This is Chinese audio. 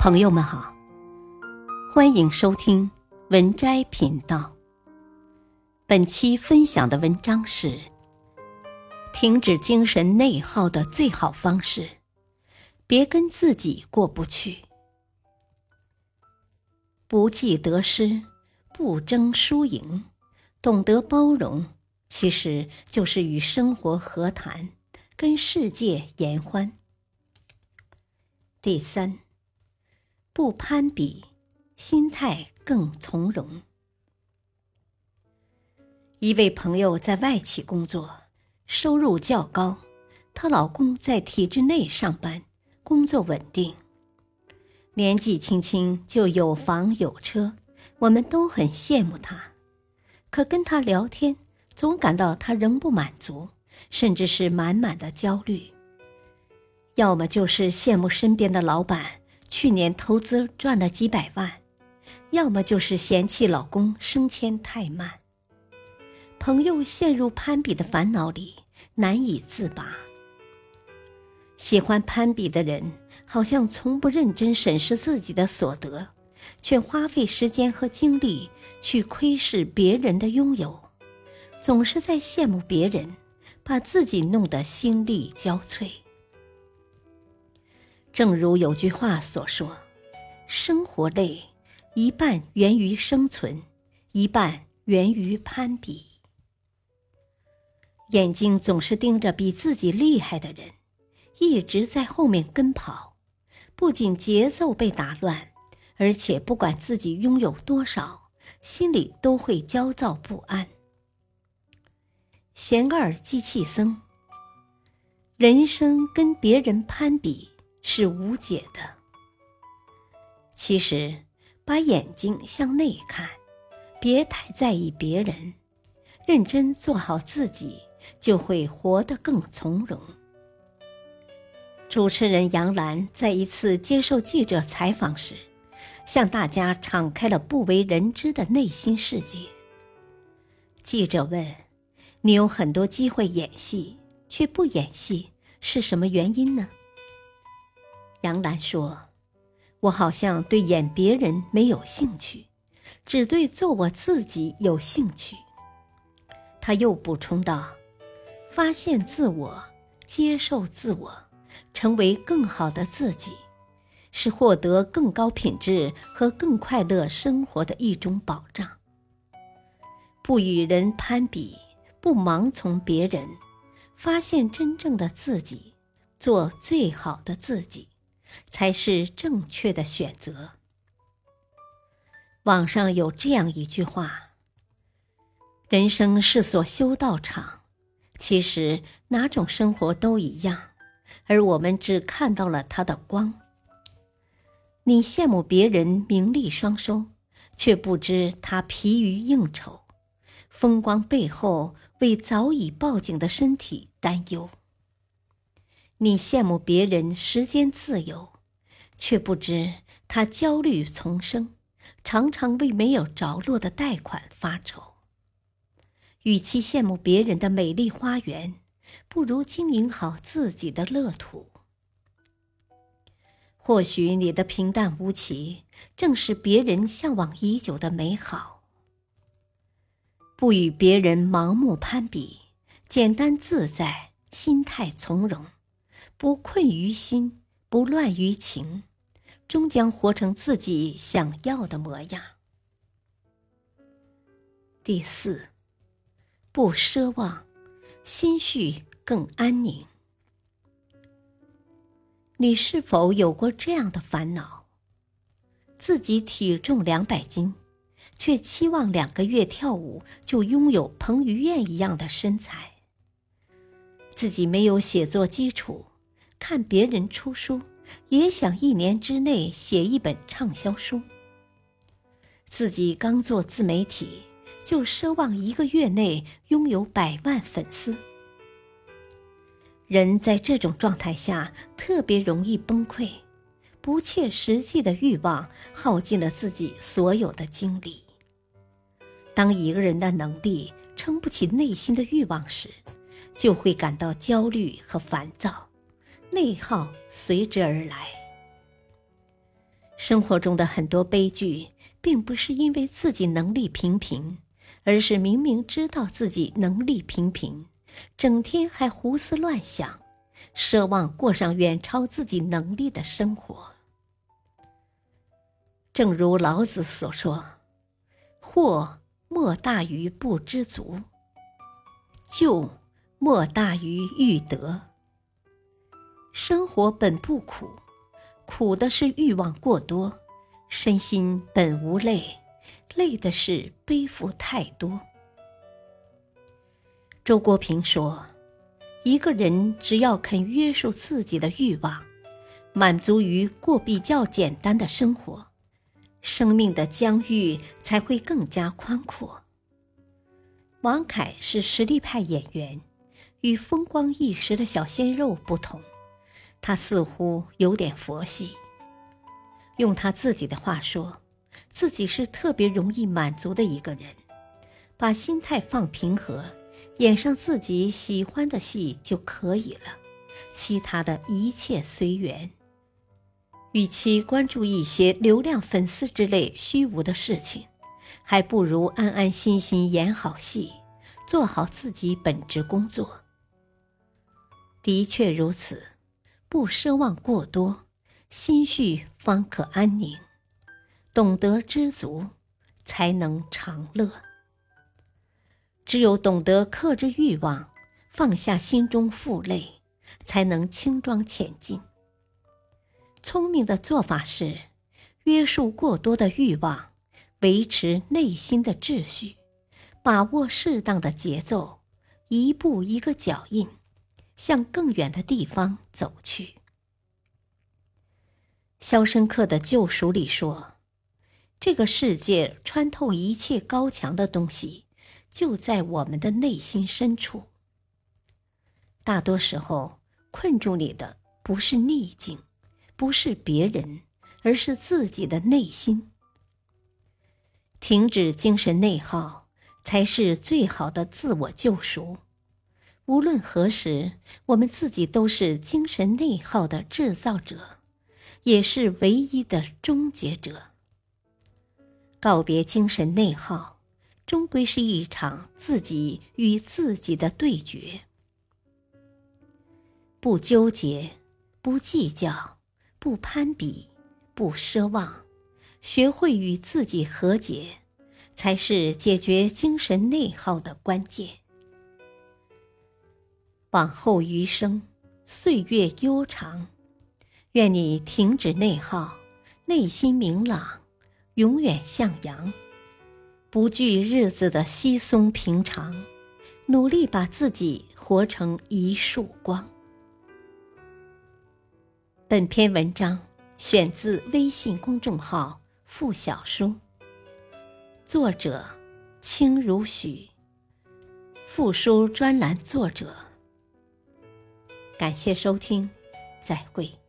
朋友们好，欢迎收听文摘频道。本期分享的文章是：停止精神内耗的最好方式，别跟自己过不去。不计得失，不争输赢，懂得包容，其实就是与生活和谈，跟世界言欢。第三。不攀比，心态更从容。一位朋友在外企工作，收入较高，她老公在体制内上班，工作稳定，年纪轻轻就有房有车，我们都很羡慕他。可跟他聊天，总感到他仍不满足，甚至是满满的焦虑。要么就是羡慕身边的老板。去年投资赚了几百万，要么就是嫌弃老公升迁太慢。朋友陷入攀比的烦恼里难以自拔。喜欢攀比的人，好像从不认真审视自己的所得，却花费时间和精力去窥视别人的拥有，总是在羡慕别人，把自己弄得心力交瘁。正如有句话所说：“生活累，一半源于生存，一半源于攀比。眼睛总是盯着比自己厉害的人，一直在后面跟跑，不仅节奏被打乱，而且不管自己拥有多少，心里都会焦躁不安。”贤二机器僧，人生跟别人攀比。是无解的。其实，把眼睛向内看，别太在意别人，认真做好自己，就会活得更从容。主持人杨澜在一次接受记者采访时，向大家敞开了不为人知的内心世界。记者问：“你有很多机会演戏，却不演戏，是什么原因呢？”杨澜说：“我好像对演别人没有兴趣，只对做我自己有兴趣。”他又补充道：“发现自我，接受自我，成为更好的自己，是获得更高品质和更快乐生活的一种保障。不与人攀比，不盲从别人，发现真正的自己，做最好的自己。”才是正确的选择。网上有这样一句话：“人生是所修道场，其实哪种生活都一样，而我们只看到了它的光。你羡慕别人名利双收，却不知他疲于应酬，风光背后为早已报警的身体担忧。”你羡慕别人时间自由，却不知他焦虑丛生，常常为没有着落的贷款发愁。与其羡慕别人的美丽花园，不如经营好自己的乐土。或许你的平淡无奇，正是别人向往已久的美好。不与别人盲目攀比，简单自在，心态从容。不困于心，不乱于情，终将活成自己想要的模样。第四，不奢望，心绪更安宁。你是否有过这样的烦恼？自己体重两百斤，却期望两个月跳舞就拥有彭于晏一样的身材。自己没有写作基础。看别人出书，也想一年之内写一本畅销书。自己刚做自媒体，就奢望一个月内拥有百万粉丝。人在这种状态下特别容易崩溃，不切实际的欲望耗尽了自己所有的精力。当一个人的能力撑不起内心的欲望时，就会感到焦虑和烦躁。内耗随之而来。生活中的很多悲剧，并不是因为自己能力平平，而是明明知道自己能力平平，整天还胡思乱想，奢望过上远超自己能力的生活。正如老子所说：“祸莫大于不知足，救莫大于欲得。”生活本不苦。苦的是欲望过多，身心本无累，累的是背负太多。周国平说：“一个人只要肯约束自己的欲望，满足于过比较简单的生活，生命的疆域才会更加宽阔。”王凯是实力派演员，与风光一时的小鲜肉不同。他似乎有点佛系。用他自己的话说，自己是特别容易满足的一个人，把心态放平和，演上自己喜欢的戏就可以了，其他的一切随缘。与其关注一些流量粉丝之类虚无的事情，还不如安安心心演好戏，做好自己本职工作。的确如此。不奢望过多，心绪方可安宁；懂得知足，才能长乐。只有懂得克制欲望，放下心中负累，才能轻装前进。聪明的做法是，约束过多的欲望，维持内心的秩序，把握适当的节奏，一步一个脚印。向更远的地方走去。《肖申克的救赎》里说：“这个世界穿透一切高墙的东西，就在我们的内心深处。大多时候，困住你的不是逆境，不是别人，而是自己的内心。停止精神内耗，才是最好的自我救赎。”无论何时，我们自己都是精神内耗的制造者，也是唯一的终结者。告别精神内耗，终归是一场自己与自己的对决。不纠结，不计较，不攀比，不奢望，学会与自己和解，才是解决精神内耗的关键。往后余生，岁月悠长，愿你停止内耗，内心明朗，永远向阳，不惧日子的稀松平常，努力把自己活成一束光。本篇文章选自微信公众号“付小书”，作者清如许，附书专栏作者。感谢收听，再会。